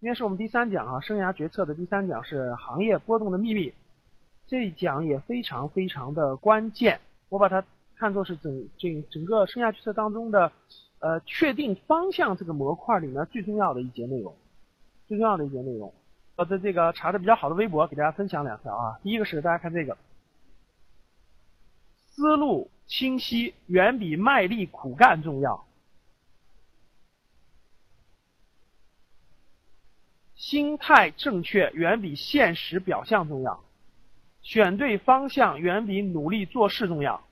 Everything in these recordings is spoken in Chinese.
今天是我们第三讲啊，生涯决策的第三讲是行业波动的秘密。这一讲也非常非常的关键，我把它看作是整整整个生涯决策当中的呃确定方向这个模块里面最重要的一节内容，最重要的一节内容。我的这个查的比较好的微博给大家分享两条啊，第一个是大家看这个，思路清晰远比卖力苦干重要。心态正确远比现实表象重要，选对方向远比努力做事重要，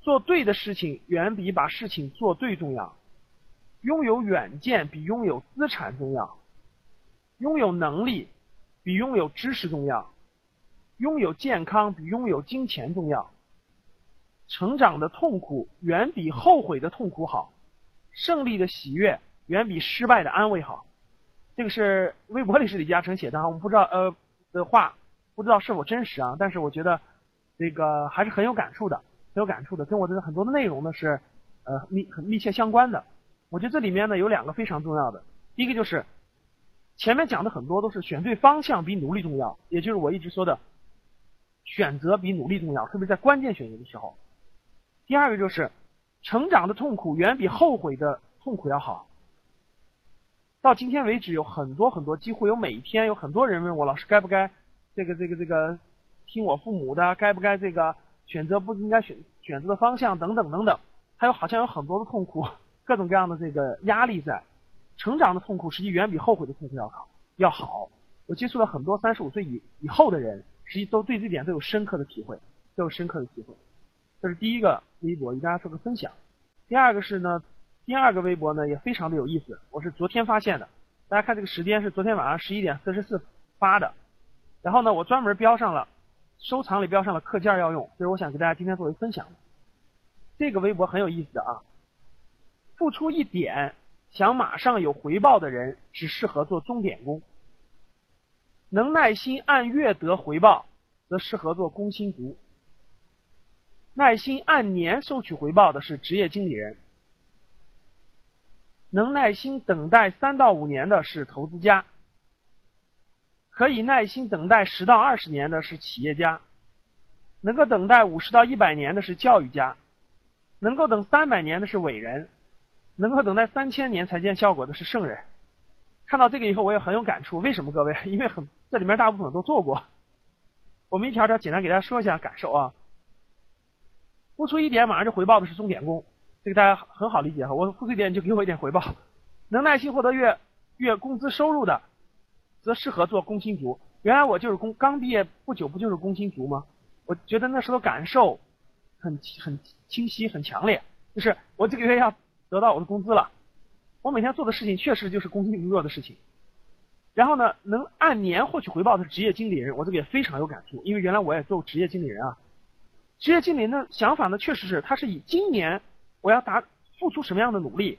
做对的事情远比把事情做对重要，拥有远见比拥有资产重要，拥有能力比拥有知识重要，拥有健康比拥有金钱重要，成长的痛苦远比后悔的痛苦好，胜利的喜悦远比失败的安慰好。这个是微博里是李嘉诚写的，我们不知道呃的话，不知道是否真实啊？但是我觉得这个还是很有感触的，很有感触的，跟我的很多的内容呢是呃密很密切相关的。我觉得这里面呢有两个非常重要的，第一个就是前面讲的很多都是选对方向比努力重要，也就是我一直说的选择比努力重要，特别在关键选择的时候。第二个就是成长的痛苦远比后悔的痛苦要好。到今天为止，有很多很多，几乎有每一天有很多人问我，老师该不该这个这个这个听我父母的，该不该这个选择不应该选选择的方向等等等等，还有好像有很多的痛苦，各种各样的这个压力在，成长的痛苦实际远比后悔的痛苦要好要好。我接触了很多三十五岁以以后的人，实际都对这点都有深刻的体会，都有深刻的体会。这是第一个微博，与大家做个分享。第二个是呢。第二个微博呢也非常的有意思，我是昨天发现的。大家看这个时间是昨天晚上十一点四十四发的，然后呢我专门标上了收藏里标上了课件要用，所以我想给大家今天作为分享。这个微博很有意思的啊，付出一点想马上有回报的人只适合做钟点工，能耐心按月得回报则适合做工薪族，耐心按年收取回报的是职业经理人。能耐心等待三到五年的是投资家，可以耐心等待十到二十年的是企业家，能够等待五十到一百年的是教育家，能够等三百年的是伟人，能够等待三千年才见效果的是圣人。看到这个以后，我也很有感触。为什么各位？因为很这里面大部分都做过。我们一条条简单给大家说一下感受啊。付出一点马上就回报的是钟点工。这个大家很好理解哈，我付出一点就给我一点回报。能耐心获得月月工资收入的，则适合做工薪族。原来我就是工刚毕业不久，不就是工薪族吗？我觉得那时候感受很很清晰、很强烈，就是我这个月要得到我的工资了。我每天做的事情确实就是工薪族做的事情。然后呢，能按年获取回报的职业经理人，我这个也非常有感触，因为原来我也做职业经理人啊。职业经理人的想法呢，确实是他是以今年。我要达付出什么样的努力，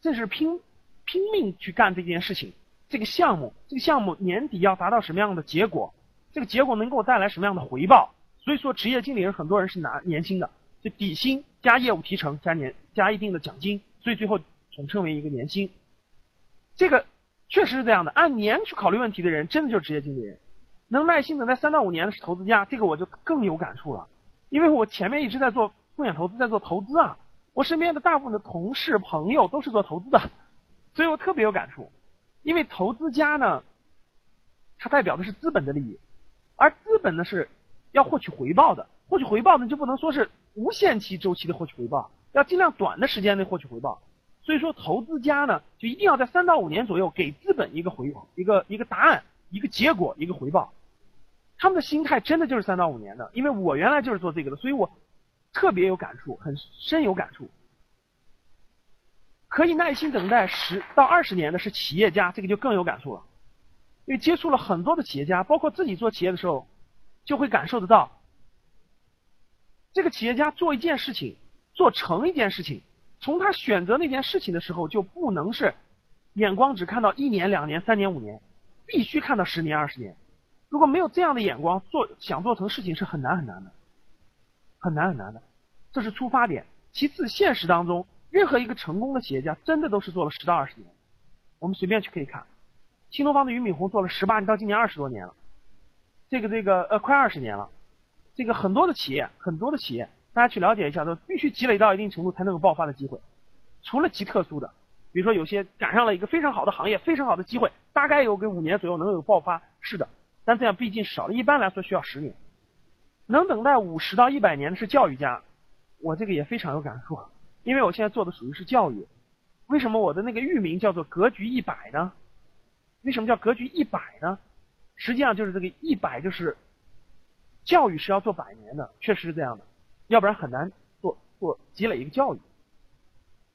这是拼拼命去干这件事情。这个项目，这个项目年底要达到什么样的结果？这个结果能给我带来什么样的回报？所以说，职业经理人很多人是拿年薪的，就底薪加业务提成加年加一定的奖金，所以最后统称为一个年薪。这个确实是这样的，按年去考虑问题的人，真的就是职业经理人。能耐心等待三到五年的是投资家，这个我就更有感触了，因为我前面一直在做风险投资，在做投资啊。我身边的大部分的同事朋友都是做投资的，所以我特别有感触。因为投资家呢，他代表的是资本的利益，而资本呢是要获取回报的。获取回报呢就不能说是无限期周期的获取回报，要尽量短的时间内获取回报。所以说，投资家呢就一定要在三到五年左右给资本一个回一个一个答案、一个结果、一个回报。他们的心态真的就是三到五年的，因为我原来就是做这个的，所以我。特别有感触，很深有感触。可以耐心等待十到二十年的是企业家，这个就更有感触了。因为接触了很多的企业家，包括自己做企业的时候，就会感受得到，这个企业家做一件事情，做成一件事情，从他选择那件事情的时候，就不能是眼光只看到一年、两年、三年、五年，必须看到十年、二十年。如果没有这样的眼光，做想做成事情是很难很难的。很难很难的，这是出发点。其次，现实当中，任何一个成功的企业家，真的都是做了十到二十年。我们随便去可以看，新东方的俞敏洪做了十八年，到今年二十多年了，这个这个呃快二十年了，这个很多的企业，很多的企业，大家去了解一下，都必须积累到一定程度才能有爆发的机会，除了极特殊的，比如说有些赶上了一个非常好的行业，非常好的机会，大概有个五年左右能有爆发，是的，但这样毕竟少了，一般来说需要十年，能等待五十到一百年的是教育家，我这个也非常有感触，因为我现在做的属于是教育，为什么我的那个域名叫做格局一百呢？为什么叫格局一百呢？实际上就是这个一百就是教育是要做百年的，确实是这样的，要不然很难做做积累一个教育。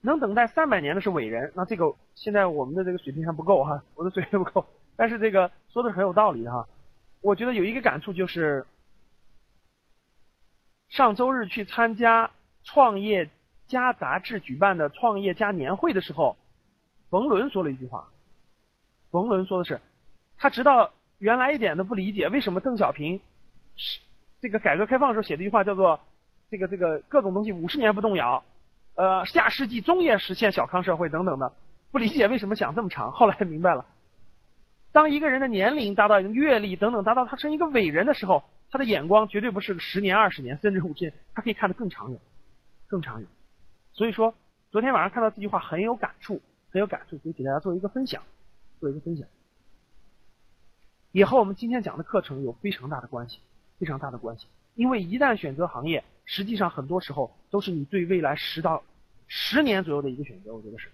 能等待三百年的是伟人，那这个现在我们的这个水平还不够哈，我的水平不够。但是这个说的很有道理哈，我觉得有一个感触就是，上周日去参加《创业家》杂志举办的创业家年会的时候，冯仑说了一句话。冯仑说的是，他直到原来一点都不理解为什么邓小平是这个改革开放时候写的一句话叫做这个这个各种东西五十年不动摇，呃下世纪中叶实现小康社会等等的，不理解为什么想这么长。后来明白了，当一个人的年龄达到阅历等等达到他成一个伟人的时候，他的眼光绝对不是十年二十年甚至五十年，他可以看得更长远，更长远。所以说昨天晚上看到这句话很有感触，很有感触，所以给大家做一个分享。做一个分享，也和我们今天讲的课程有非常大的关系，非常大的关系。因为一旦选择行业，实际上很多时候都是你对未来十到十年左右的一个选择。我觉得是，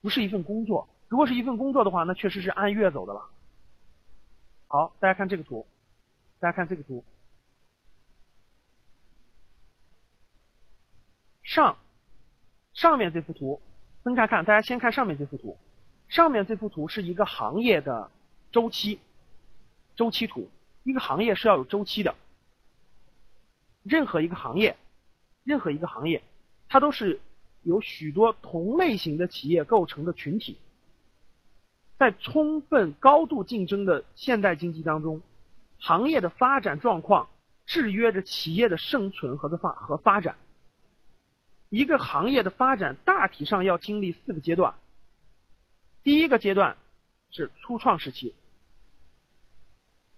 不是一份工作。如果是一份工作的话，那确实是按月走的了。好，大家看这个图，大家看这个图，上上面这幅图分开看，大家先看上面这幅图。上面这幅图是一个行业的周期周期图，一个行业是要有周期的。任何一个行业，任何一个行业，它都是由许多同类型的企业构成的群体。在充分高度竞争的现代经济当中，行业的发展状况制约着企业的生存和的发和发展。一个行业的发展大体上要经历四个阶段。第一个阶段是初创时期，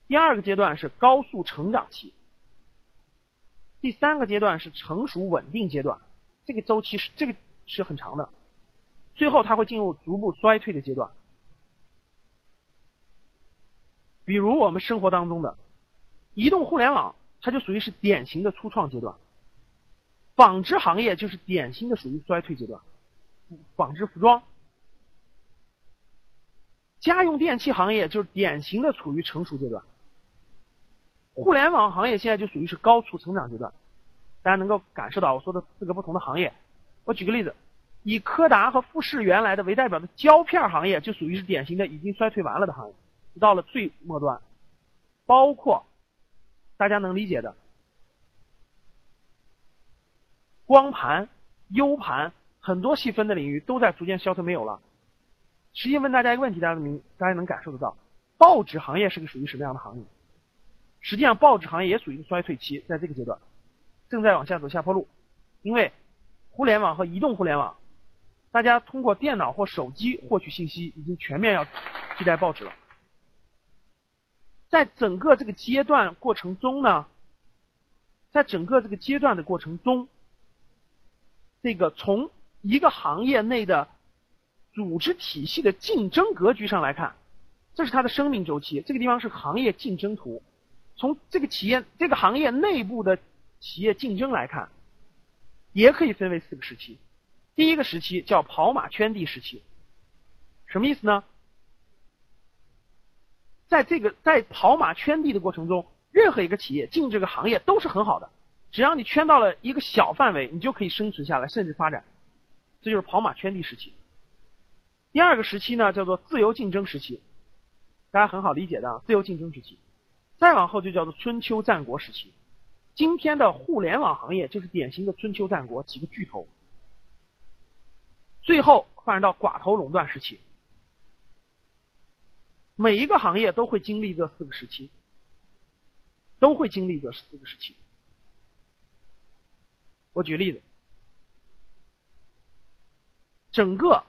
第二个阶段是高速成长期，第三个阶段是成熟稳定阶段，这个周期是这个是很长的，最后它会进入逐步衰退的阶段。比如我们生活当中的移动互联网，它就属于是典型的初创阶段；纺织行业就是典型的属于衰退阶段，纺织服装。家用电器行业就是典型的处于成熟阶段，互联网行业现在就属于是高速成长阶段，大家能够感受到我说的四个不同的行业。我举个例子，以柯达和富士原来的为代表的胶片行业就属于是典型的已经衰退完了的行业，到了最末端，包括大家能理解的光盘、U 盘，很多细分的领域都在逐渐消退没有了。实际问大家一个问题，大家能大家能感受得到，报纸行业是个属于什么样的行业？实际上，报纸行业也属于衰退期，在这个阶段，正在往下走下坡路。因为互联网和移动互联网，大家通过电脑或手机获取信息，已经全面要替代报纸了。在整个这个阶段过程中呢，在整个这个阶段的过程中，这个从一个行业内的。组织体系的竞争格局上来看，这是它的生命周期。这个地方是行业竞争图。从这个企业、这个行业内部的企业竞争来看，也可以分为四个时期。第一个时期叫跑马圈地时期，什么意思呢？在这个在跑马圈地的过程中，任何一个企业进这个行业都是很好的，只要你圈到了一个小范围，你就可以生存下来，甚至发展。这就是跑马圈地时期。第二个时期呢，叫做自由竞争时期，大家很好理解的，自由竞争时期。再往后就叫做春秋战国时期。今天的互联网行业就是典型的春秋战国几个巨头。最后发展到寡头垄断时期。每一个行业都会经历这四个时期，都会经历这四个时期。我举例子，整个。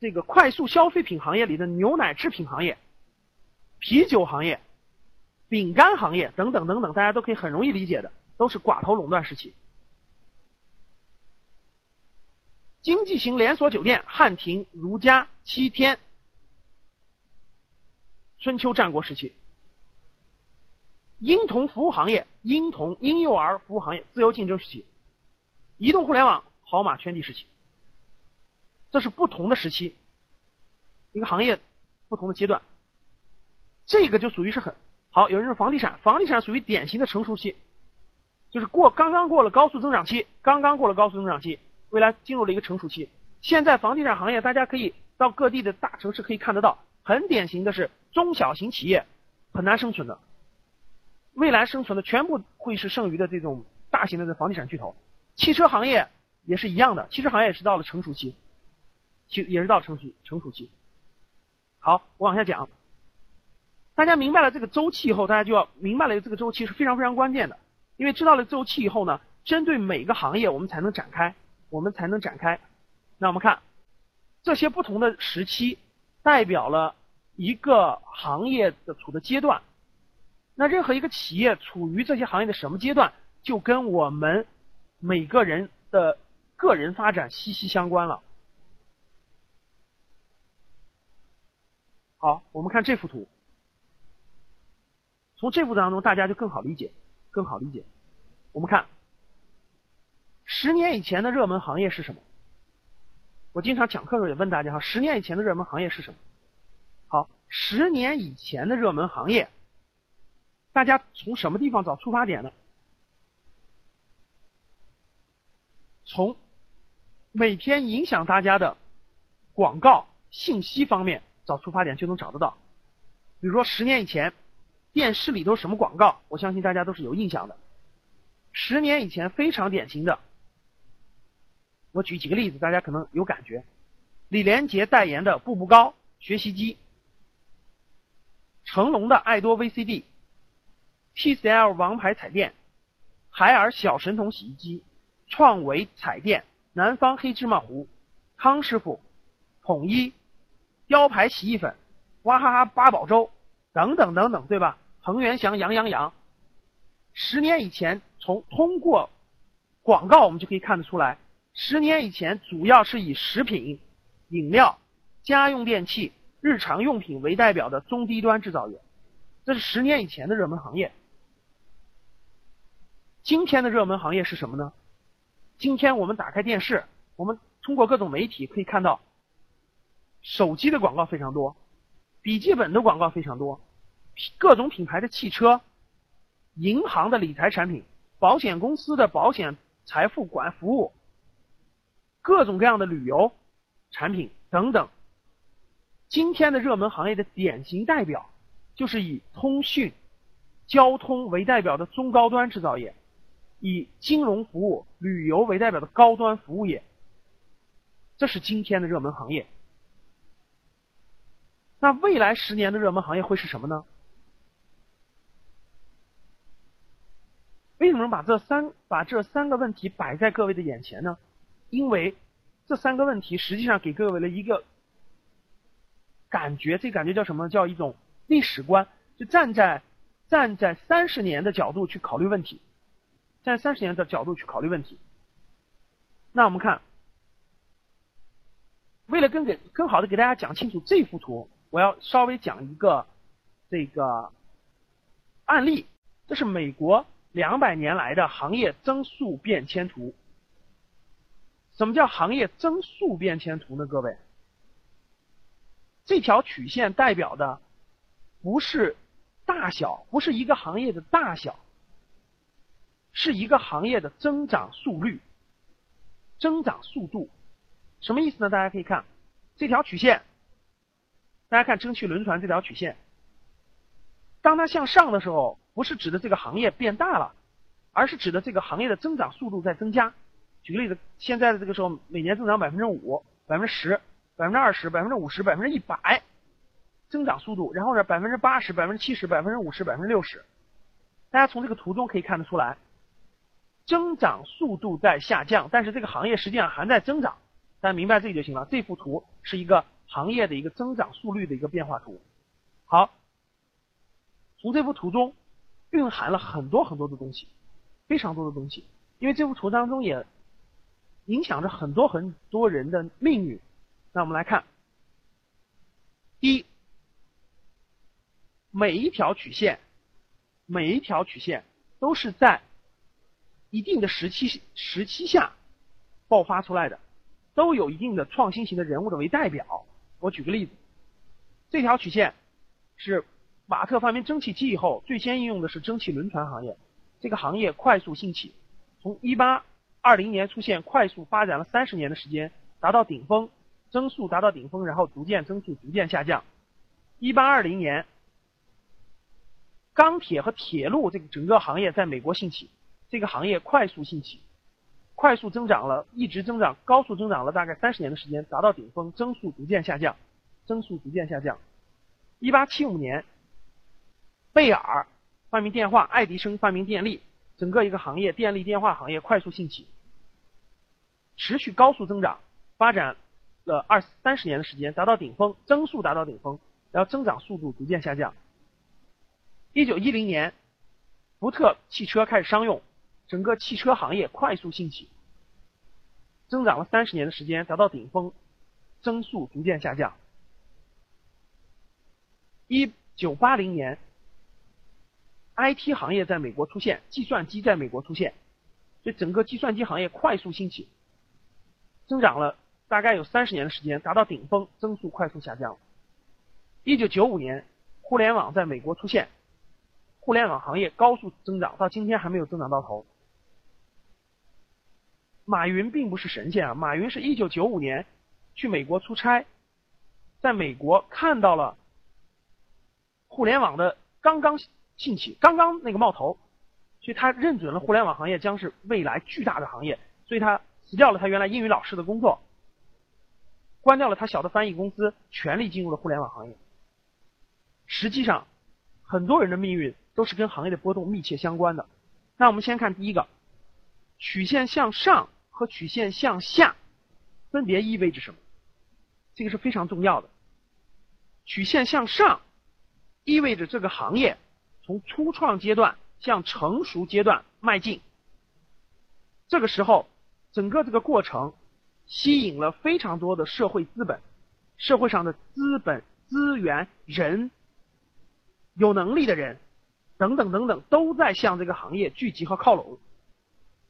这个快速消费品行业里的牛奶制品行业、啤酒行业、饼干行业等等等等，大家都可以很容易理解的，都是寡头垄断时期。经济型连锁酒店，汉庭、如家、七天，春秋战国时期。婴童服务行业，婴童、婴幼儿服务行业，自由竞争时期。移动互联网，好马圈地时期。这是不同的时期，一个行业不同的阶段。这个就属于是很好。有人说房地产，房地产属于典型的成熟期，就是过刚刚过了高速增长期，刚刚过了高速增长期。未来进入了一个成熟期。现在房地产行业，大家可以到各地的大城市可以看得到，很典型的是中小型企业很难生存的。未来生存的全部会是剩余的这种大型的这房地产巨头。汽车行业也是一样的，汽车行业也是到了成熟期，其也是到成熟成熟期。好，我往下讲。大家明白了这个周期以后，大家就要明白了这个周期是非常非常关键的，因为知道了周期以后呢，针对每个行业我们才能展开。我们才能展开。那我们看这些不同的时期，代表了一个行业的处的阶段。那任何一个企业处于这些行业的什么阶段，就跟我们每个人的个人发展息息相关了。好，我们看这幅图，从这幅图当中大家就更好理解，更好理解。我们看。十年以前的热门行业是什么？我经常讲课的时候也问大家哈，十年以前的热门行业是什么？十年以前的热门行业，大家从什么地方找出发点呢？从每天影响大家的广告信息方面找出发点就能找得到。比如说十年以前，电视里都什么广告？我相信大家都是有印象的。十年以前非常典型的。我举几个例子，大家可能有感觉。李连杰代言的步步高学习机，成龙的爱多 VCD，TCL 王牌彩电，海尔小神童洗衣机，创维彩电，南方黑芝麻糊，康师傅，统一，雕牌洗衣粉，娃哈哈八宝粥，等等等等，对吧？恒源祥羊羊羊。十年以前，从通过广告我们就可以看得出来。十年以前，主要是以食品、饮料、家用电器、日常用品为代表的中低端制造业，这是十年以前的热门行业。今天的热门行业是什么呢？今天我们打开电视，我们通过各种媒体可以看到，手机的广告非常多，笔记本的广告非常多，各种品牌的汽车、银行的理财产品、保险公司的保险财富管服务。各种各样的旅游产品等等，今天的热门行业的典型代表，就是以通讯、交通为代表的中高端制造业，以金融服务、旅游为代表的高端服务业，这是今天的热门行业。那未来十年的热门行业会是什么呢？为什么把这三把这三个问题摆在各位的眼前呢？因为这三个问题实际上给各位了一个感觉，这感觉叫什么？叫一种历史观，就站在站在三十年的角度去考虑问题，站在三十年的角度去考虑问题。那我们看，为了更给更好的给大家讲清楚这幅图，我要稍微讲一个这个案例，这是美国两百年来的行业增速变迁图。什么叫行业增速变迁图呢？各位，这条曲线代表的不是大小，不是一个行业的大小，是一个行业的增长速率、增长速度。什么意思呢？大家可以看这条曲线，大家看蒸汽轮船这条曲线，当它向上的时候，不是指的这个行业变大了，而是指的这个行业的增长速度在增加。举个例子，现在的这个时候，每年增长百分之五、百分之十、百分之二十、百分之五十、百分之一百，增长速度。然后呢，百分之八十、百分之七十、百分之五十、百分之六十。大家从这个图中可以看得出来，增长速度在下降，但是这个行业实际上还在增长。大家明白这个就行了。这幅图是一个行业的一个增长速率的一个变化图。好，从这幅图中蕴含了很多很多的东西，非常多的东西，因为这幅图当中也影响着很多很多人的命运。那我们来看，第一，每一条曲线，每一条曲线都是在一定的时期时期下爆发出来的，都有一定的创新型的人物的为代表。我举个例子，这条曲线是瓦特发明蒸汽机以后最先应用的是蒸汽轮船行业，这个行业快速兴起，从1820年出现，快速发展了三十年的时间，达到顶峰。增速达到顶峰，然后逐渐增速，逐渐下降。一八二零年，钢铁和铁路这个整个行业在美国兴起，这个行业快速兴起，快速增长了，一直增长，高速增长了大概三十年的时间，达到顶峰，增速逐渐下降，增速逐渐下降。一八七五年，贝尔发明电话，爱迪生发明电力，整个一个行业，电力电话行业快速兴起，持续高速增长，发展。了二三十年的时间达到顶峰，增速达到顶峰，然后增长速度逐渐下降。一九一零年，福特汽车开始商用，整个汽车行业快速兴起，增长了三十年的时间达到顶峰，增速逐渐下降。一九八零年，IT 行业在美国出现，计算机在美国出现，所以整个计算机行业快速兴起，增长了。大概有三十年的时间达到顶峰，增速快速下降。一九九五年，互联网在美国出现，互联网行业高速增长，到今天还没有增长到头。马云并不是神仙啊，马云是一九九五年去美国出差，在美国看到了互联网的刚刚兴起，刚刚那个冒头，所以他认准了互联网行业将是未来巨大的行业，所以他辞掉了他原来英语老师的工作。关掉了他小的翻译公司，全力进入了互联网行业。实际上，很多人的命运都是跟行业的波动密切相关的。那我们先看第一个，曲线向上和曲线向下分别意味着什么？这个是非常重要的。曲线向上意味着这个行业从初创阶段向成熟阶段迈进。这个时候，整个这个过程。吸引了非常多的社会资本，社会上的资本、资源、人、有能力的人等等等等，都在向这个行业聚集和靠拢。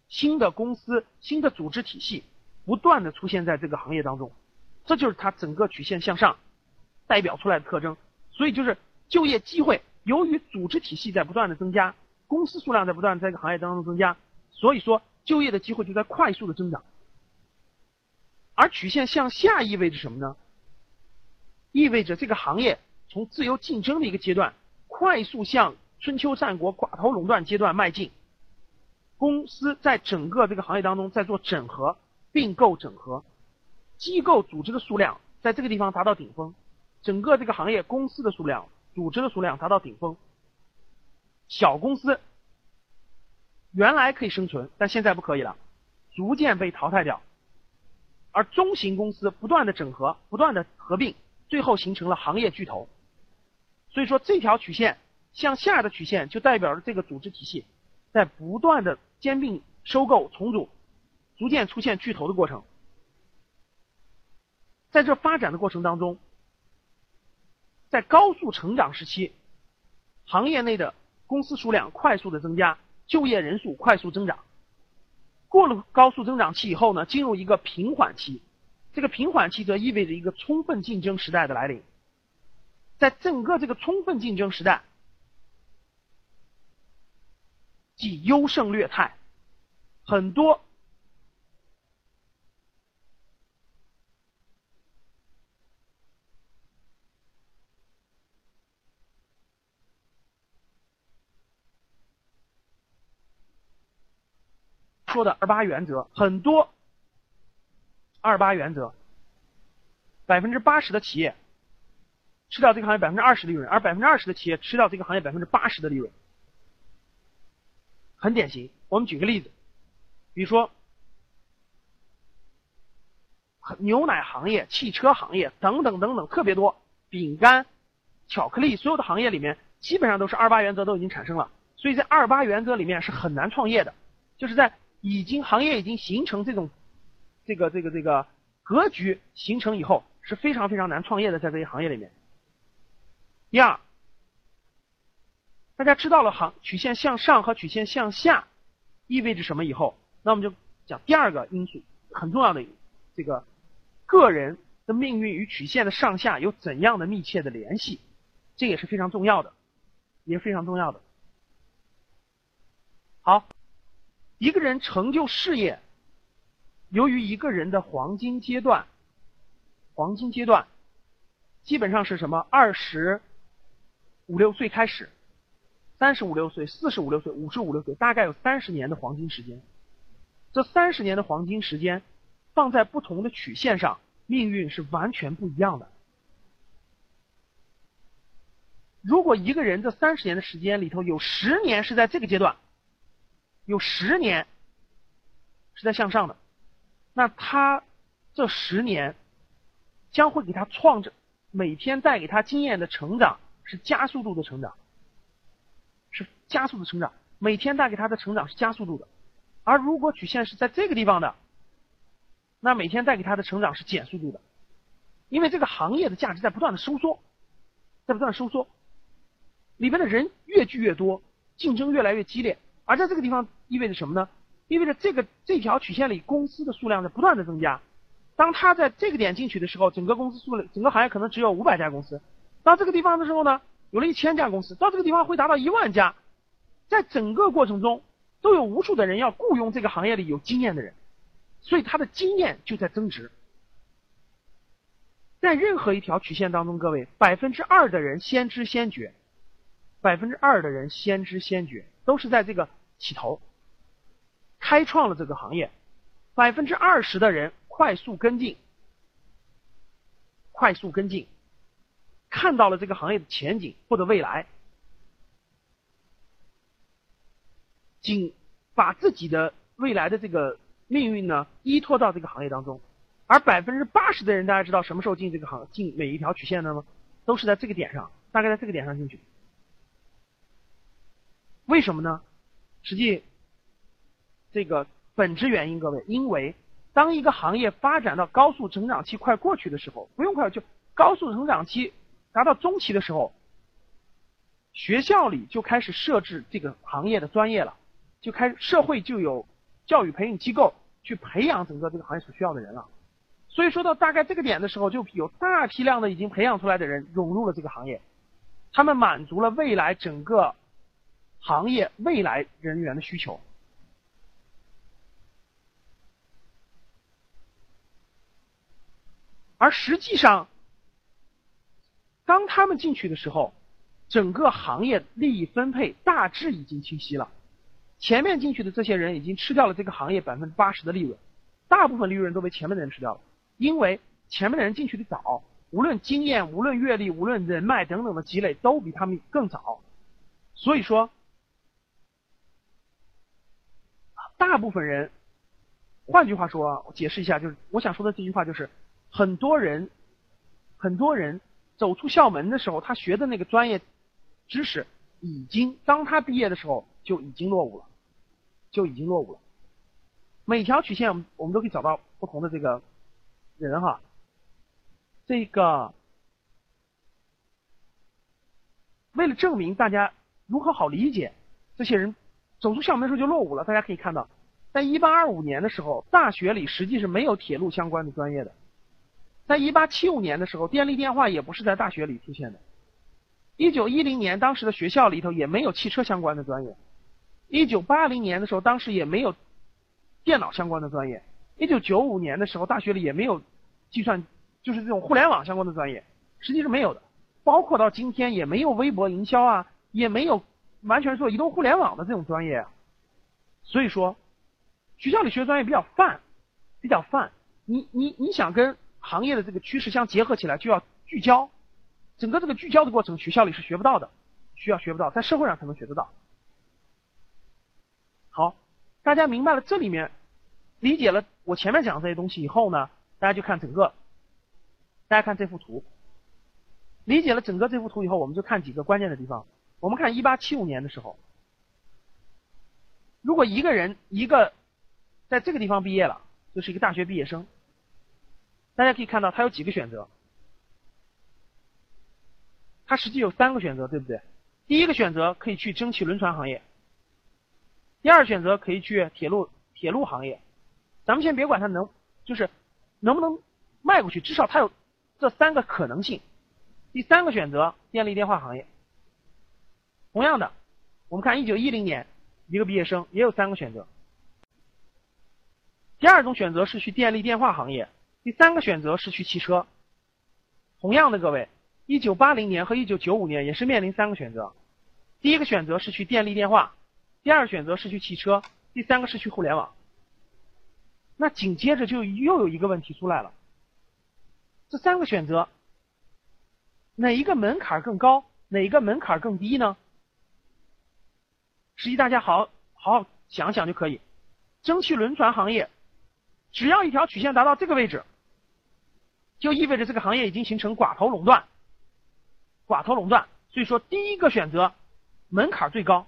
新的公司、新的组织体系不断的出现在这个行业当中，这就是它整个曲线向上代表出来的特征。所以就是就业机会，由于组织体系在不断的增加，公司数量在不断在这个行业当中增加，所以说就业的机会就在快速的增长。而曲线向下意味着什么呢？意味着这个行业从自由竞争的一个阶段，快速向春秋战国寡头垄断阶段迈进。公司在整个这个行业当中在做整合、并购、整合，机构组织的数量在这个地方达到顶峰，整个这个行业公司的数量、组织的数量达到顶峰。小公司原来可以生存，但现在不可以了，逐渐被淘汰掉。而中型公司不断的整合，不断的合并，最后形成了行业巨头。所以说，这条曲线向下的曲线就代表着这个组织体系在不断的兼并、收购、重组，逐渐出现巨头的过程。在这发展的过程当中，在高速成长时期，行业内的公司数量快速的增加，就业人数快速增长。过了高速增长期以后呢，进入一个平缓期，这个平缓期则意味着一个充分竞争时代的来临。在整个这个充分竞争时代，即优胜劣汰，很多。说的二八原则很多，二八原则，百分之八十的企业吃掉这个行业百分之二十利润，而百分之二十的企业吃掉这个行业百分之八十的利润，很典型。我们举个例子，比如说牛奶行业、汽车行业等等等等特别多，饼干、巧克力，所有的行业里面基本上都是二八原则都已经产生了，所以在二八原则里面是很难创业的，就是在已经行业已经形成这种这个这个这个格局形成以后是非常非常难创业的，在这些行业里面。第二，大家知道了行曲线向上和曲线向下意味着什么以后，那我们就讲第二个因素很重要的这个。个人的命运与曲线的上下有怎样的密切的联系？这也是非常重要的，也是非常重要的。好，一个人成就事业，由于一个人的黄金阶段，黄金阶段基本上是什么？二十五六岁开始，三十五六岁、四十五六岁、五十五六岁，大概有三十年的黄金时间。这三十年的黄金时间。放在不同的曲线上，命运是完全不一样的。如果一个人这三十年的时间里头有十年是在这个阶段，有十年是在向上的，那他这十年将会给他创造每天带给他经验的成长是加速度的成长，是加速的成长，每天带给他的成长是加速度的。而如果曲线是在这个地方的，那每天带给他的成长是减速度的，因为这个行业的价值在不断的收缩，在不断的收缩，里边的人越聚越多，竞争越来越激烈，而在这个地方意味着什么呢？意味着这个这条曲线里公司的数量在不断的增加。当他在这个点进去的时候，整个公司数量，整个行业可能只有五百家公司。到这个地方的时候呢，有了一千家公司，到这个地方会达到一万家，在整个过程中都有无数的人要雇佣这个行业里有经验的人。所以他的经验就在增值，在任何一条曲线当中，各位百分之二的人先知先觉，百分之二的人先知先觉，都是在这个起头，开创了这个行业，百分之二十的人快速跟进，快速跟进，看到了这个行业的前景或者未来，仅把自己的未来的这个。命运呢，依托到这个行业当中，而百分之八十的人，大家知道什么时候进这个行进每一条曲线的吗？都是在这个点上，大概在这个点上进去。为什么呢？实际这个本质原因，各位，因为当一个行业发展到高速成长期快过去的时候，不用快就高速成长期达到中期的时候，学校里就开始设置这个行业的专业了，就开社会就有教育培训机构。去培养整个这个行业所需要的人了，所以说到大概这个点的时候，就有大批量的已经培养出来的人涌入了这个行业，他们满足了未来整个行业未来人员的需求，而实际上，当他们进去的时候，整个行业利益分配大致已经清晰了。前面进去的这些人已经吃掉了这个行业百分之八十的利润，大部分利润都被前面的人吃掉了，因为前面的人进去的早，无论经验、无论阅历、无论人脉等等的积累都比他们更早，所以说，大部分人，换句话说，我解释一下，就是我想说的这句话就是，很多人，很多人走出校门的时候，他学的那个专业知识，已经当他毕业的时候就已经落伍了。就已经落伍了。每条曲线，我们我们都可以找到不同的这个人哈。这个为了证明大家如何好理解，这些人走出校门的时候就落伍了。大家可以看到，在一八二五年的时候，大学里实际是没有铁路相关的专业的；在一八七五年的时候，电力电话也不是在大学里出现的；一九一零年，当时的学校里头也没有汽车相关的专业。一九八零年的时候，当时也没有电脑相关的专业。一九九五年的时候，大学里也没有计算，就是这种互联网相关的专业，实际是没有的。包括到今天也没有微博营销啊，也没有完全做移动互联网的这种专业。所以说，学校里学专业比较泛，比较泛。你你你想跟行业的这个趋势相结合起来，就要聚焦。整个这个聚焦的过程，学校里是学不到的，需要学不到，在社会上才能学得到。好，大家明白了这里面，理解了我前面讲的这些东西以后呢，大家就看整个，大家看这幅图，理解了整个这幅图以后，我们就看几个关键的地方。我们看一八七五年的时候，如果一个人一个在这个地方毕业了，就是一个大学毕业生，大家可以看到他有几个选择，他实际有三个选择，对不对？第一个选择可以去蒸汽轮船行业，第二选择可以去铁路铁路行业，咱们先别管他能就是能不能迈过去，至少他有这三个可能性。第三个选择电力电话行业，同样的，我们看一九一零年一个毕业生也有三个选择。第二种选择是去电力电话行业，第三个选择是去汽车。同样的，各位。一九八零年和一九九五年也是面临三个选择，第一个选择是去电力电话，第二个选择是去汽车，第三个是去互联网。那紧接着就又有一个问题出来了，这三个选择哪一个门槛更高，哪一个门槛更低呢？实际大家好好好想想就可以，蒸汽轮船行业，只要一条曲线达到这个位置，就意味着这个行业已经形成寡头垄断。寡头垄断，所以说第一个选择门槛最高，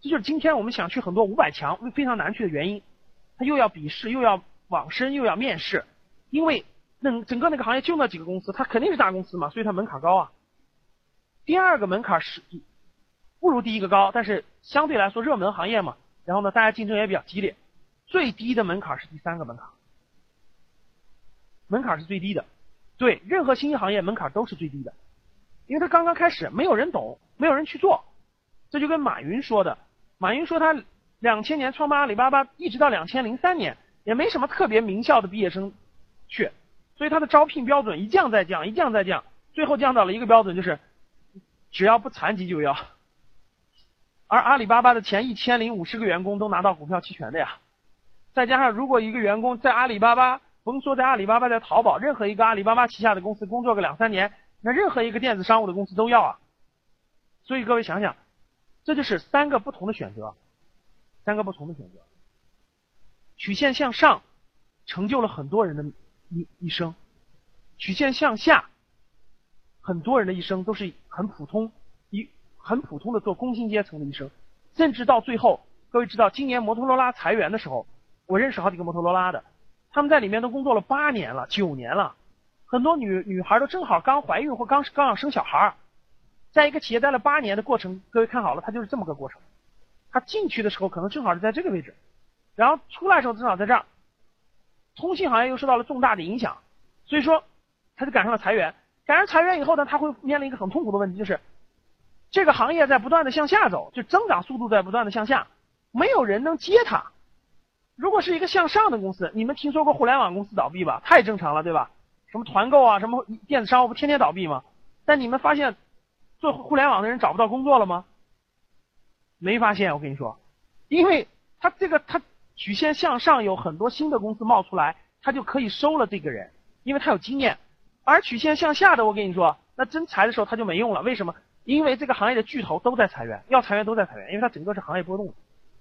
这就是今天我们想去很多五百强非常难去的原因。他又要笔试，又要网申，又要面试，因为那整个那个行业就那几个公司，它肯定是大公司嘛，所以它门槛高啊。第二个门槛是不如第一个高，但是相对来说热门行业嘛，然后呢大家竞争也比较激烈，最低的门槛是第三个门槛，门槛是最低的，对，任何新兴行业门槛都是最低的。因为他刚刚开始，没有人懂，没有人去做，这就跟马云说的。马云说他两千年创办阿里巴巴，一直到两千零三年，也没什么特别名校的毕业生去，所以他的招聘标准一降再降，一降再降，最后降到了一个标准，就是只要不残疾就要。而阿里巴巴的前一千零五十个员工都拿到股票期权的呀，再加上如果一个员工在阿里巴巴，甭说在阿里巴巴，在淘宝任何一个阿里巴巴旗下的公司工作个两三年。那任何一个电子商务的公司都要啊，所以各位想想，这就是三个不同的选择，三个不同的选择，曲线向上成就了很多人的一一生，曲线向下，很多人的一生都是很普通，很普通的做工薪阶层的医生，甚至到最后，各位知道今年摩托罗拉裁员的时候，我认识好几个摩托罗拉的，他们在里面都工作了八年了，九年了。很多女女孩都正好刚怀孕或刚刚要生小孩在一个企业待了八年的过程，各位看好了，它就是这么个过程。他进去的时候可能正好是在这个位置，然后出来的时候正好在这儿。通信行业又受到了重大的影响，所以说他就赶上了裁员。赶上裁员以后呢，他会面临一个很痛苦的问题，就是这个行业在不断的向下走，就增长速度在不断的向下，没有人能接它。如果是一个向上的公司，你们听说过互联网公司倒闭吧？太正常了，对吧？什么团购啊，什么电子商务不天天倒闭吗？但你们发现做互联网的人找不到工作了吗？没发现，我跟你说，因为他这个他曲线向上，有很多新的公司冒出来，他就可以收了这个人，因为他有经验。而曲线向下的，我跟你说，那真裁的时候他就没用了。为什么？因为这个行业的巨头都在裁员，要裁员都在裁员，因为它整个是行业波动。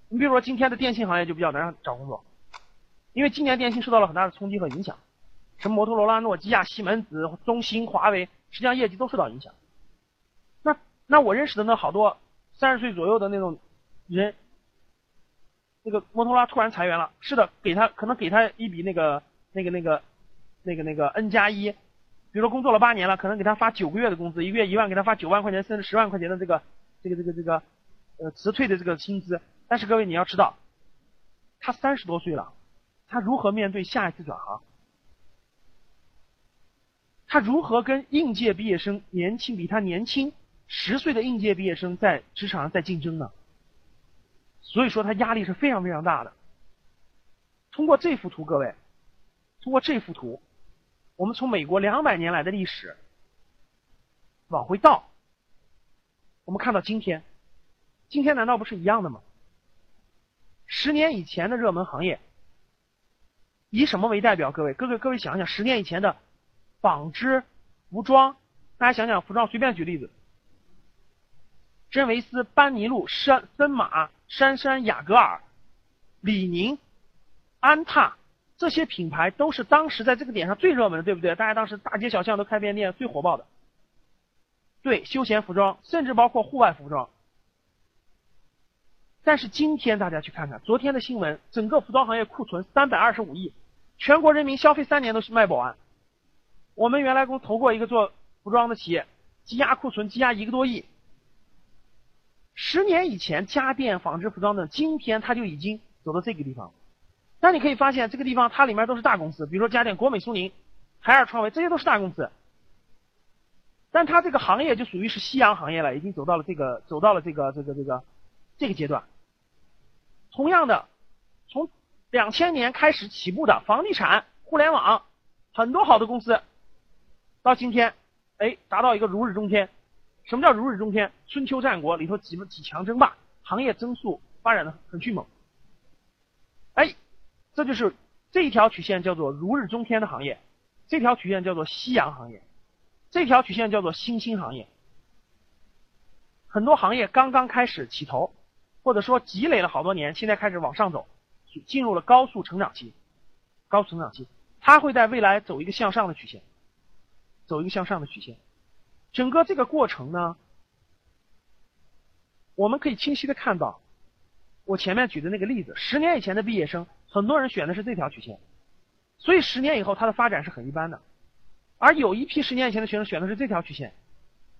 你比如说今天的电信行业就比较难找工作，因为今年电信受到了很大的冲击和影响。什么摩托罗拉、诺基亚、西门子、中兴、华为，实际上业绩都受到影响。那那我认识的那好多三十岁左右的那种人，那个摩托罗拉突然裁员了，是的，给他可能给他一笔那个那个那个那个那个 N 加一，比如说工作了八年了，可能给他发九个月的工资，一个月一万，给他发九万块钱甚至十万块钱的这个这个这个这个呃辞退的这个薪资。但是各位你要知道，他三十多岁了，他如何面对下一次转行？他如何跟应届毕业生、年轻比他年轻十岁的应届毕业生在职场上在竞争呢？所以说他压力是非常非常大的。通过这幅图，各位，通过这幅图，我们从美国两百年来的历史往回倒，我们看到今天，今天难道不是一样的吗？十年以前的热门行业，以什么为代表？各位，各位，各位想想，十年以前的。纺织、服装，大家想想，服装随便举例子：真维斯、班尼路、山森马、杉杉、雅戈尔、李宁、安踏、这些品牌都是当时在这个点上最热门的，对不对？大家当时大街小巷都开便利店，最火爆的。对，休闲服装，甚至包括户外服装。但是今天大家去看看昨天的新闻，整个服装行业库存三百二十五亿，全国人民消费三年都是卖不完。我们原来公投过一个做服装的企业，积压库存积压一个多亿。十年以前家电、纺织、服装的，今天它就已经走到这个地方。但你可以发现，这个地方它里面都是大公司，比如说家电、国美、苏宁、海尔、创维，这些都是大公司。但它这个行业就属于是夕阳行业了，已经走到了这个走到了这个这个这个这个阶段。同样的，从两千年开始起步的房地产、互联网，很多好的公司，到今天，哎，达到一个如日中天。什么叫如日中天？春秋战国里头几几强争霸，行业增速发展的很迅猛。哎，这就是这一条曲线叫做如日中天的行业，这条曲线叫做夕阳行业。这条曲线叫做新兴行业，很多行业刚刚开始起头，或者说积累了好多年，现在开始往上走，进入了高速成长期。高速成长期，它会在未来走一个向上的曲线，走一个向上的曲线。整个这个过程呢，我们可以清晰的看到，我前面举的那个例子，十年以前的毕业生，很多人选的是这条曲线，所以十年以后它的发展是很一般的。而有一批十年以前的学生选的是这条曲线，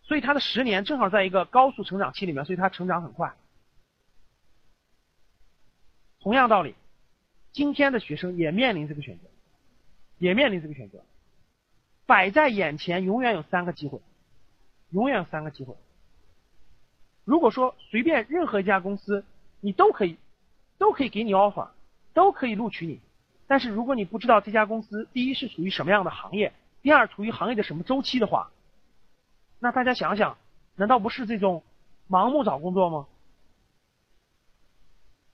所以他的十年正好在一个高速成长期里面，所以他成长很快。同样道理，今天的学生也面临这个选择，也面临这个选择，摆在眼前永远有三个机会，永远有三个机会。如果说随便任何一家公司，你都可以，都可以给你 offer，都可以录取你，但是如果你不知道这家公司第一是属于什么样的行业，第二，处于行业的什么周期的话，那大家想想，难道不是这种盲目找工作吗？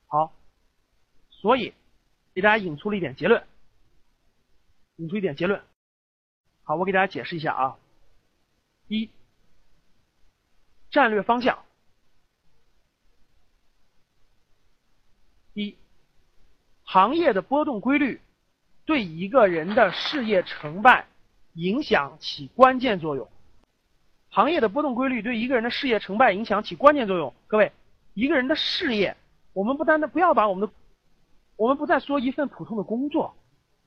好，所以给大家引出了一点结论，引出一点结论。好，我给大家解释一下啊。一，战略方向。一，行业的波动规律对一个人的事业成败。影响起关键作用。行业的波动规律对一个人的事业成败影响起关键作用。各位，一个人的事业，我们不单单不要把我们的，我们不再说一份普通的工作。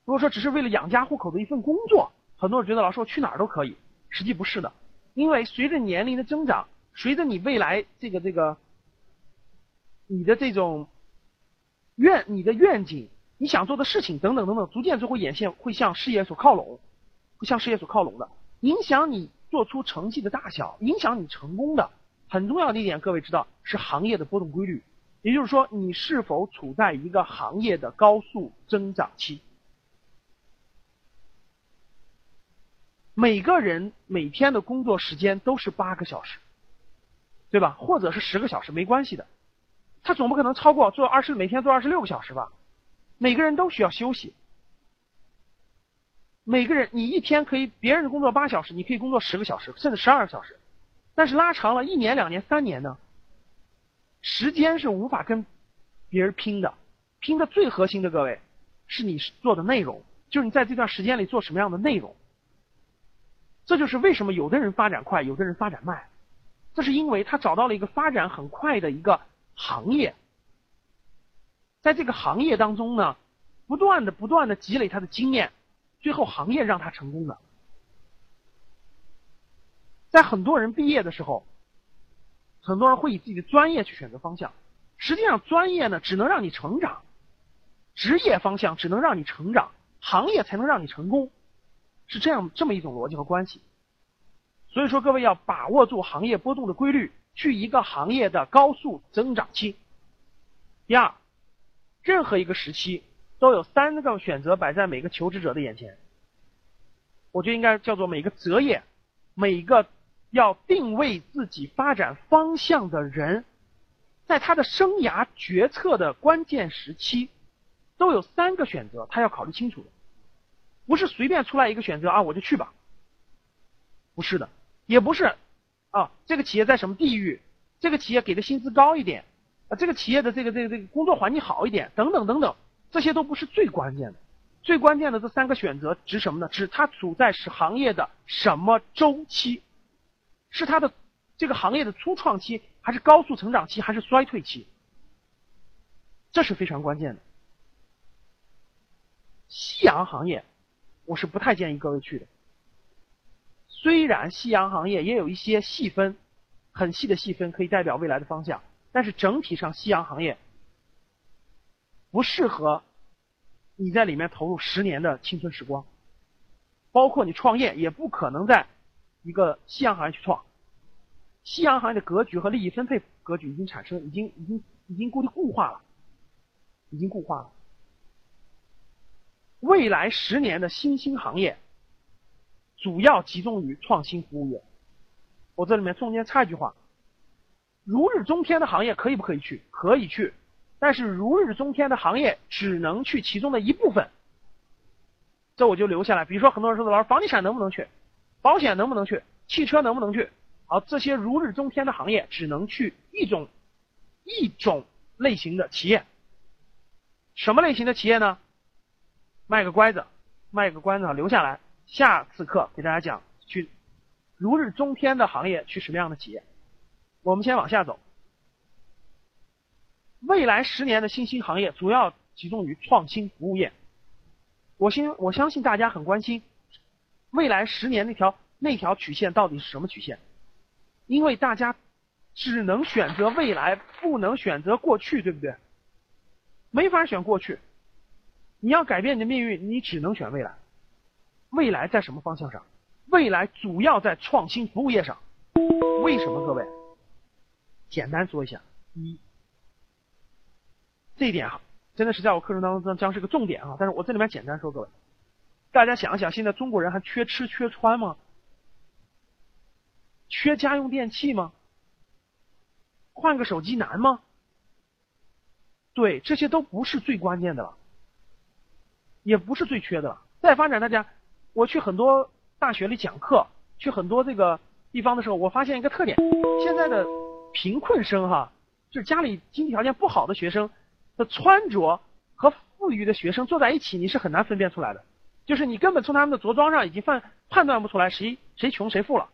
如果说只是为了养家糊口的一份工作，很多人觉得老师我去哪儿都可以，实际不是的。因为随着年龄的增长，随着你未来这个这个，你的这种愿、你的愿景、你想做的事情等等等等，逐渐就会眼线会向事业所靠拢。会向事业所靠拢的，影响你做出成绩的大小，影响你成功的很重要的一点，各位知道是行业的波动规律。也就是说，你是否处在一个行业的高速增长期？每个人每天的工作时间都是八个小时，对吧？或者是十个小时，没关系的。他总不可能超过做二十每天做二十六个小时吧？每个人都需要休息。每个人，你一天可以别人工作八小时，你可以工作十个小时，甚至十二个小时，但是拉长了一年、两年、三年呢？时间是无法跟别人拼的，拼的最核心的各位是你做的内容，就是你在这段时间里做什么样的内容。这就是为什么有的人发展快，有的人发展慢，这是因为他找到了一个发展很快的一个行业，在这个行业当中呢，不断的、不断的积累他的经验。最后，行业让他成功的，在很多人毕业的时候，很多人会以自己的专业去选择方向。实际上，专业呢只能让你成长，职业方向只能让你成长，行业才能让你成功，是这样这么一种逻辑和关系。所以说，各位要把握住行业波动的规律，去一个行业的高速增长期。第二，任何一个时期。都有三个选择摆在每个求职者的眼前，我觉得应该叫做每个择业，每个要定位自己发展方向的人，在他的生涯决策的关键时期，都有三个选择，他要考虑清楚的，不是随便出来一个选择啊我就去吧，不是的，也不是啊这个企业在什么地域，这个企业给的薪资高一点，啊这个企业的这个这个这个工作环境好一点，等等等等。这些都不是最关键的，最关键的这三个选择指什么呢？指它处在是行业的什么周期？是它的这个行业的初创期，还是高速成长期，还是衰退期？这是非常关键的。夕阳行业，我是不太建议各位去的。虽然夕阳行业也有一些细分，很细的细分可以代表未来的方向，但是整体上夕阳行业不适合你在里面投入十年的青春时光，包括你创业也不可能在一个夕阳行业去创。夕阳行业的格局和利益分配格局已经产生，已经已经已经固定固化了，已经固化了。未来十年的新兴行业。主要集中于创新服务业。我这里面中间插一句话：如日中天的行业可以不可以去？可以去，但是如日中天的行业只能去其中的一部分。这我就留下来。比如说，很多人说的老师，房地产能不能去？保险能不能去？汽车能不能去？好，这些如日中天的行业只能去一种一种类型的企业。什么类型的企业呢？卖个乖子，卖个关子，留下来。下次课给大家讲去如日中天的行业去什么样的企业？我们先往下走。未来十年的新兴行业主要集中于创新服务业。我信我相信大家很关心未来十年那条那条曲线到底是什么曲线？因为大家只能选择未来，不能选择过去，对不对？没法选过去。你要改变你的命运，你只能选未来。未来在什么方向上？未来主要在创新服务业上。为什么？各位，简单说一下。一，这一点哈，真的是在我课程当中将是个重点啊。但是我这里面简单说，各位，大家想一想，现在中国人还缺吃缺穿吗？缺家用电器吗？换个手机难吗？对，这些都不是最关键的了，也不是最缺的了。再发展，大家。我去很多大学里讲课，去很多这个地方的时候，我发现一个特点：现在的贫困生哈，就是家里经济条件不好的学生的穿着和富裕的学生坐在一起，你是很难分辨出来的。就是你根本从他们的着装上已经判判断不出来谁谁穷谁富了。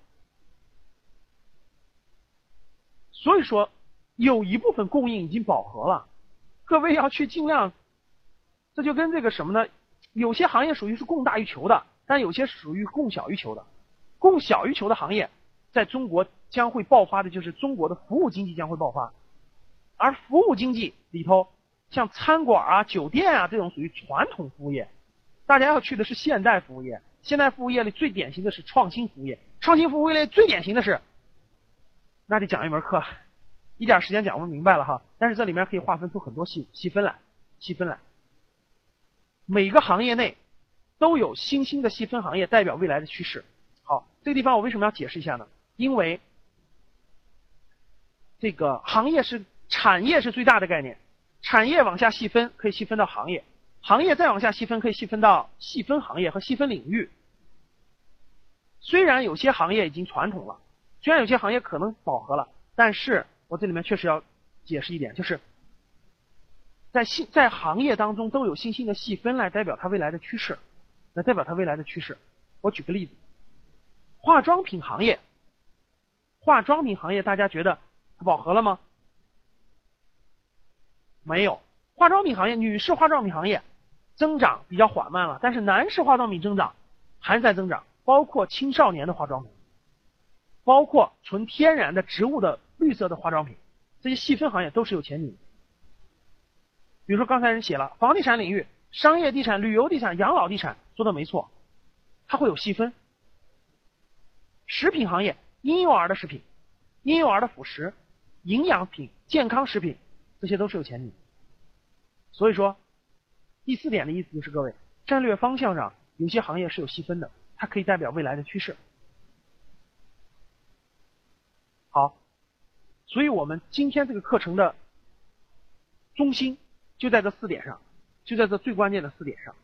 所以说，有一部分供应已经饱和了，各位要去尽量。这就跟这个什么呢？有些行业属于是供大于求的。但有些属于供小于求的，供小于求的行业，在中国将会爆发的就是中国的服务经济将会爆发，而服务经济里头，像餐馆啊、酒店啊这种属于传统服务业，大家要去的是现代服务业。现代服务业里最典型的是创新服务业，创新服务业里最典型的是，那得讲一门课，一点时间讲不明白了哈。但是这里面可以划分出很多细细分来，细分来，每个行业内。都有新兴的细分行业代表未来的趋势。好，这个地方我为什么要解释一下呢？因为这个行业是产业是最大的概念，产业往下细分可以细分到行业，行业再往下细分可以细分到细分行业和细分领域。虽然有些行业已经传统了，虽然有些行业可能饱和了，但是我这里面确实要解释一点，就是在新在行业当中都有新兴的细分来代表它未来的趋势。那代表它未来的趋势。我举个例子，化妆品行业，化妆品行业大家觉得它饱和了吗？没有，化妆品行业，女士化妆品行业增长比较缓慢了，但是男士化妆品增长还在增长，包括青少年的化妆品，包括纯天然的植物的绿色的化妆品，这些细分行业都是有前景的。比如说刚才人写了房地产领域。商业地产、旅游地产、养老地产，说的没错，它会有细分。食品行业，婴幼儿的食品、婴幼儿的辅食、营养品、健康食品，这些都是有前景。所以说，第四点的意思就是，各位战略方向上有些行业是有细分的，它可以代表未来的趋势。好，所以我们今天这个课程的中心就在这四点上。就在这最关键的四点上，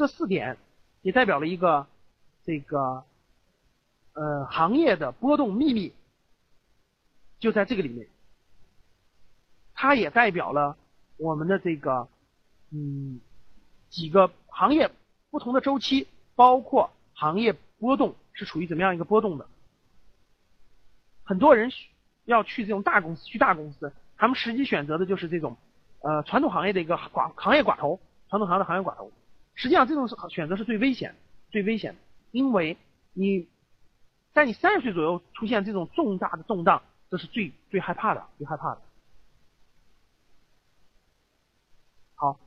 这四点也代表了一个这个呃行业的波动秘密，就在这个里面，它也代表了我们的这个嗯几个行业不同的周期，包括行业波动是处于怎么样一个波动的。很多人要去这种大公司，去大公司，他们实际选择的就是这种呃传统行业的一个寡行业寡头，传统行业的行业寡头。实际上这种是选择是最危险、最危险的，因为你在你三十岁左右出现这种重大的动荡，这是最最害怕的，最害怕的。好，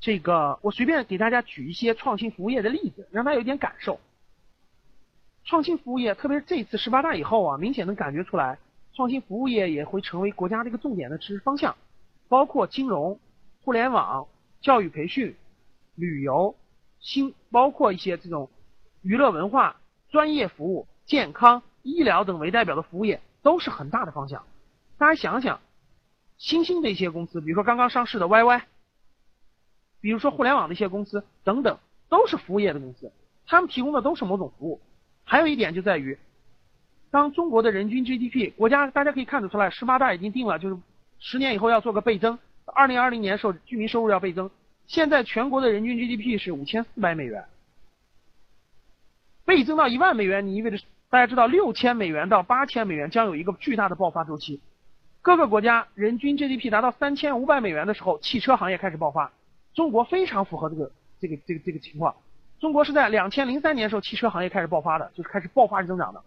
这个我随便给大家举一些创新服务业的例子，让大家有点感受。创新服务业，特别是这次十八大以后啊，明显能感觉出来，创新服务业也会成为国家的一个重点的支持方向，包括金融、互联网、教育培训、旅游、新，包括一些这种娱乐文化、专业服务、健康、医疗等为代表的服务业，都是很大的方向。大家想想，新兴的一些公司，比如说刚刚上市的 YY，比如说互联网的一些公司等等，都是服务业的公司，他们提供的都是某种服务。还有一点就在于，当中国的人均 GDP，国家大家可以看得出来，十八大已经定了，就是十年以后要做个倍增，二零二零年时候居民收入要倍增。现在全国的人均 GDP 是五千四百美元，倍增到一万美元，你意味着大家知道六千美元到八千美元将有一个巨大的爆发周期。各个国家人均 GDP 达到三千五百美元的时候，汽车行业开始爆发，中国非常符合这个这个这个这个情况。中国是在两千零三年的时候汽车行业开始爆发的，就是开始爆发式增长的。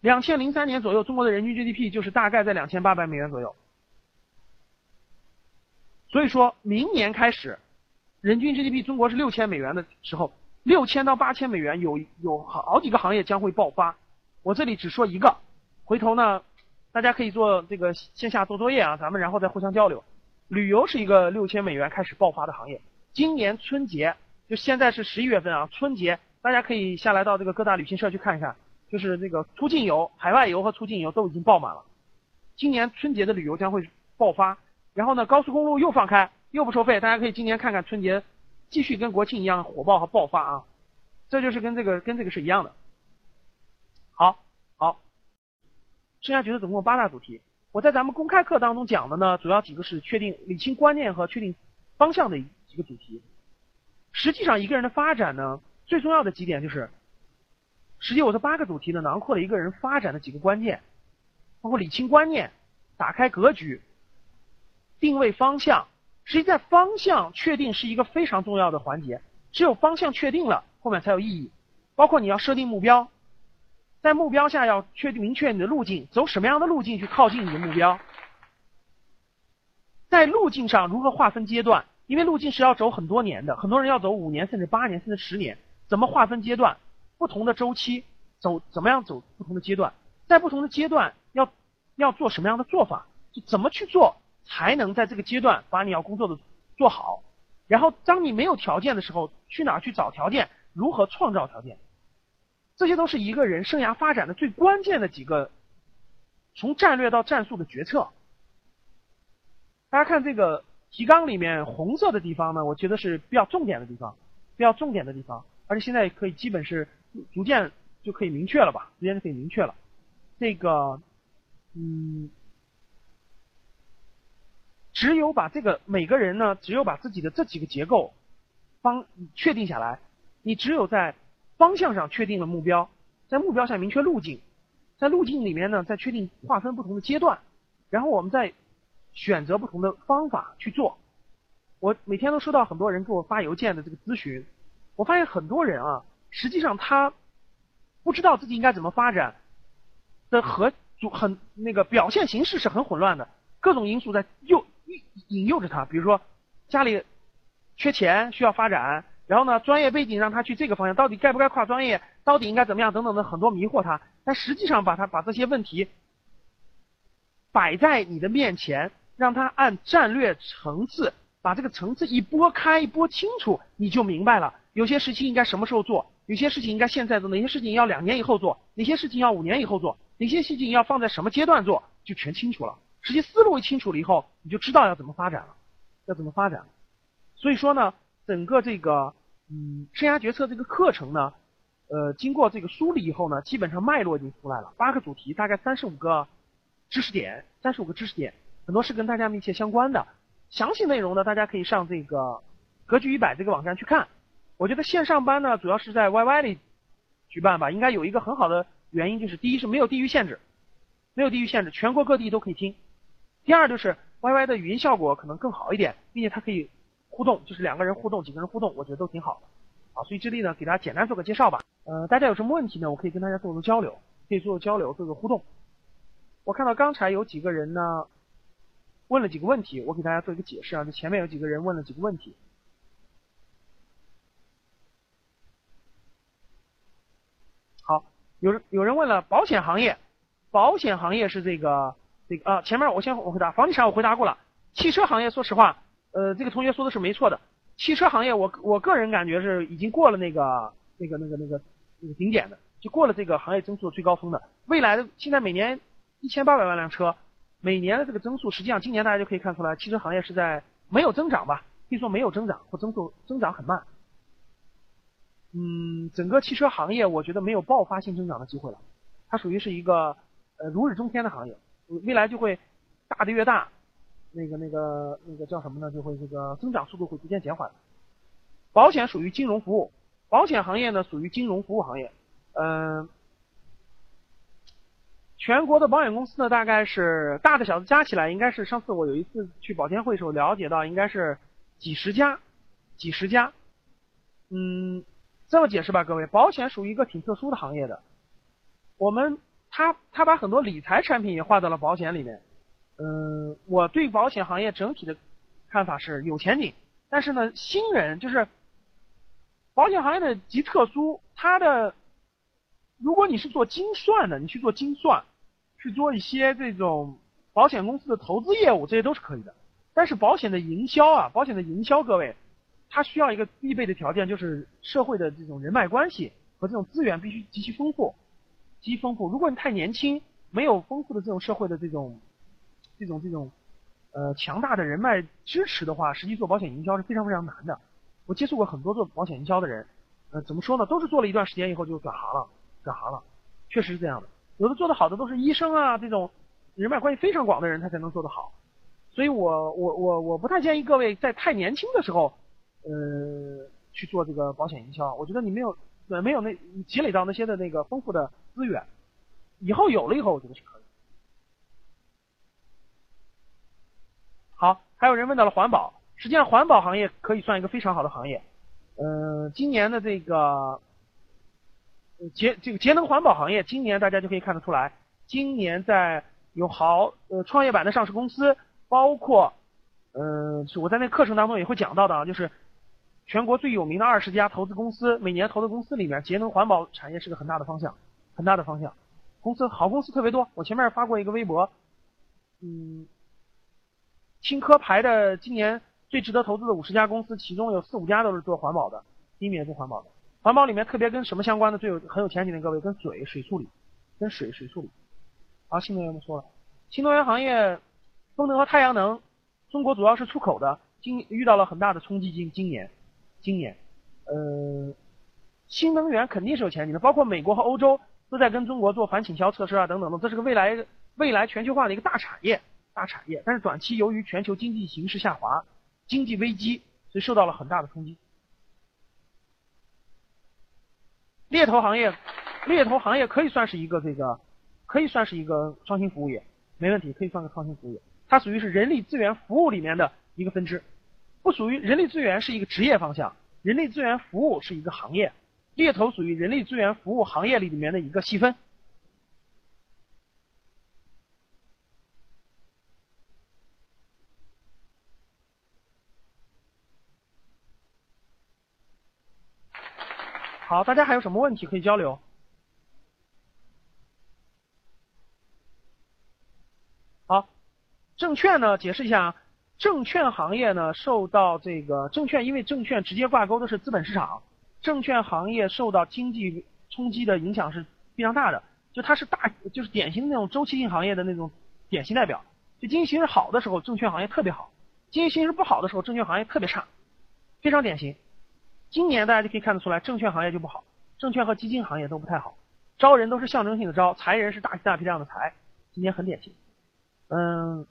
两千零三年左右，中国的人均 GDP 就是大概在两千八百美元左右。所以说明年开始，人均 GDP 中国是六千美元的时候，六千到八千美元有有好几个行业将会爆发。我这里只说一个，回头呢，大家可以做这个线下做作业啊，咱们然后再互相交流。旅游是一个六千美元开始爆发的行业，今年春节。就现在是十一月份啊，春节大家可以下来到这个各大旅行社去看一看，就是这个出境游、海外游和出境游都已经爆满了。今年春节的旅游将会爆发，然后呢，高速公路又放开，又不收费，大家可以今年看看春节继续跟国庆一样火爆和爆发啊。这就是跟这个跟这个是一样的。好，好，剩下角色总共八大主题，我在咱们公开课当中讲的呢，主要几个是确定理清观念和确定方向的几个主题。实际上，一个人的发展呢，最重要的几点就是，实际我这八个主题呢，囊括了一个人发展的几个关键，包括理清观念、打开格局、定位方向。实际在方向确定是一个非常重要的环节，只有方向确定了，后面才有意义。包括你要设定目标，在目标下要确定明确你的路径，走什么样的路径去靠近你的目标，在路径上如何划分阶段。因为路径是要走很多年的，很多人要走五年，甚至八年，甚至十年。怎么划分阶段？不同的周期走怎么样走不同的阶段？在不同的阶段要要做什么样的做法？就怎么去做才能在这个阶段把你要工作的做好？然后当你没有条件的时候，去哪儿去找条件？如何创造条件？这些都是一个人生涯发展的最关键的几个从战略到战术的决策。大家看这个。提纲里面红色的地方呢，我觉得是比较重点的地方，比较重点的地方，而且现在可以基本是逐渐就可以明确了吧，逐渐就可以明确了。这个，嗯，只有把这个每个人呢，只有把自己的这几个结构方确定下来，你只有在方向上确定了目标，在目标上明确路径，在路径里面呢，再确定划分不同的阶段，然后我们再。选择不同的方法去做。我每天都收到很多人给我发邮件的这个咨询，我发现很多人啊，实际上他不知道自己应该怎么发展的和组很那个表现形式是很混乱的，各种因素在又引引诱着他。比如说家里缺钱需要发展，然后呢专业背景让他去这个方向，到底该不该跨专业，到底应该怎么样等等的很多迷惑他。但实际上把他把这些问题摆在你的面前。让他按战略层次把这个层次一拨开一拨清楚，你就明白了。有些事情应该什么时候做，有些事情应该现在做，哪些事情要两年以后做，哪些事情要五年以后做，哪些事情要放在什么阶段做，就全清楚了。实际思路一清楚了以后，你就知道要怎么发展了，要怎么发展了。所以说呢，整个这个嗯生涯决策这个课程呢，呃，经过这个梳理以后呢，基本上脉络已经出来了，八个主题，大概三十五个知识点，三十五个知识点。很多是跟大家密切相关的，详细内容呢，大家可以上这个格局一百这个网站去看。我觉得线上班呢，主要是在 YY 里举办吧，应该有一个很好的原因，就是第一是没有地域限制，没有地域限制，全国各地都可以听。第二就是 YY 的语音效果可能更好一点，并且它可以互动，就是两个人互动、几个人互动，我觉得都挺好的。啊，所以这里呢，给大家简单做个介绍吧。呃，大家有什么问题呢？我可以跟大家做个交流，可以做个交流，做个互动。我看到刚才有几个人呢，问了几个问题，我给大家做一个解释啊。就前面有几个人问了几个问题。好，有人有人问了保险行业，保险行业是这个这个啊，前面我先我回答，房地产我回答过了，汽车行业说实话，呃，这个同学说的是没错的。汽车行业，我我个人感觉是已经过了那个那个那个那个那个顶点的，就过了这个行业增速的最高峰的。未来的现在每年一千八百万辆车，每年的这个增速，实际上今年大家就可以看出来，汽车行业是在没有增长吧？可以说没有增长或增速增长很慢。嗯，整个汽车行业我觉得没有爆发性增长的机会了，它属于是一个呃如日中天的行业，未来就会大的越大。那个、那个、那个叫什么呢？就会这个增长速度会逐渐减缓。保险属于金融服务，保险行业呢属于金融服务行业。嗯，全国的保险公司呢，大概是大的小的加起来，应该是上次我有一次去保监会的时候了解到，应该是几十家，几十家。嗯，这么解释吧，各位，保险属于一个挺特殊的行业的。我们他他把很多理财产品也划到了保险里面。嗯，我对保险行业整体的看法是有前景，但是呢，新人就是保险行业的极特殊，它的如果你是做精算的，你去做精算，去做一些这种保险公司的投资业务，这些都是可以的。但是保险的营销啊，保险的营销，各位，它需要一个必备的条件，就是社会的这种人脉关系和这种资源必须极其丰富，极丰富。如果你太年轻，没有丰富的这种社会的这种。这种这种，呃，强大的人脉支持的话，实际做保险营销是非常非常难的。我接触过很多做保险营销的人，呃，怎么说呢？都是做了一段时间以后就转行了，转行了，确实是这样的。有的做的好的都是医生啊，这种人脉关系非常广的人，他才能做得好。所以我我我我不太建议各位在太年轻的时候，呃，去做这个保险营销。我觉得你没有对没有那积累到那些的那个丰富的资源，以后有了以后，我觉得是可以。好，还有人问到了环保，实际上环保行业可以算一个非常好的行业。嗯，今年的这个节这个节能环保行业，今年大家就可以看得出来，今年在有好呃创业板的上市公司，包括嗯我在那课程当中也会讲到的啊，就是全国最有名的二十家投资公司，每年投资公司里面，节能环保产业是个很大的方向，很大的方向。公司好公司特别多，我前面发过一个微博，嗯。青科排的今年最值得投资的五十家公司，其中有四五家都是做环保的，第一名做环保的。环保里面特别跟什么相关的最有很有前景的各位，跟水水处理，跟水水处理。好，新能源我们说了，新能源行业，风能和太阳能，中国主要是出口的，今遇到了很大的冲击。今今年，今年，呃，新能源肯定是有前景的，包括美国和欧洲都在跟中国做反倾销测试啊等等的，这是个未来未来全球化的一个大产业。大产业，但是短期由于全球经济形势下滑，经济危机，所以受到了很大的冲击。猎头行业，猎头行业可以算是一个这个，可以算是一个创新服务业，没问题，可以算个创新服务业。它属于是人力资源服务里面的一个分支，不属于人力资源是一个职业方向，人力资源服务是一个行业，猎头属于人力资源服务行业里里面的一个细分。好，大家还有什么问题可以交流？好，证券呢，解释一下，证券行业呢受到这个证券，因为证券直接挂钩的是资本市场，证券行业受到经济冲击的影响是非常大的，就它是大，就是典型的那种周期性行业的那种典型代表。就经济形势好的时候，证券行业特别好；经济形势不好的时候，证券行业特别差，非常典型。今年大家就可以看得出来，证券行业就不好，证券和基金行业都不太好，招人都是象征性的招，裁人是大批大批量的裁，今年很典型。嗯，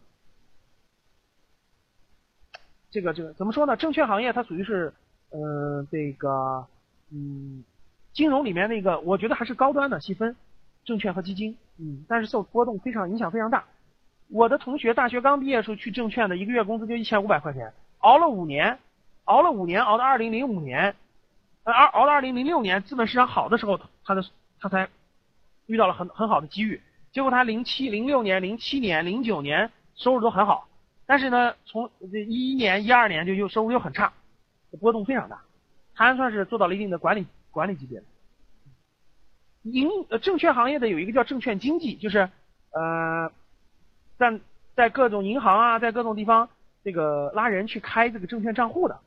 这个这个怎么说呢？证券行业它属于是，嗯，这个，嗯，金融里面那个，我觉得还是高端的细分，证券和基金，嗯，但是受波动非常影响非常大。我的同学大学刚毕业时候去证券的，一个月工资就一千五百块钱，熬了五年，熬了五年，熬到二零零五年，呃，熬熬到二零零六年，资本市场好的时候，他的他才遇到了很很好的机遇。结果他零七、零六年、零七年、零九年收入都很好，但是呢，从这一一年、一二年就又收入又很差，波动非常大。他还算是做到了一定的管理管理级别。银呃证券行业的有一个叫证券经纪，就是呃。在在各种银行啊，在各种地方，这个拉人去开这个证券账户的，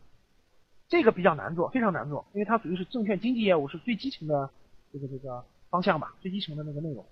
这个比较难做，非常难做，因为它属于是证券经纪业务，是最基层的这个这个方向吧，最基层的那个内容。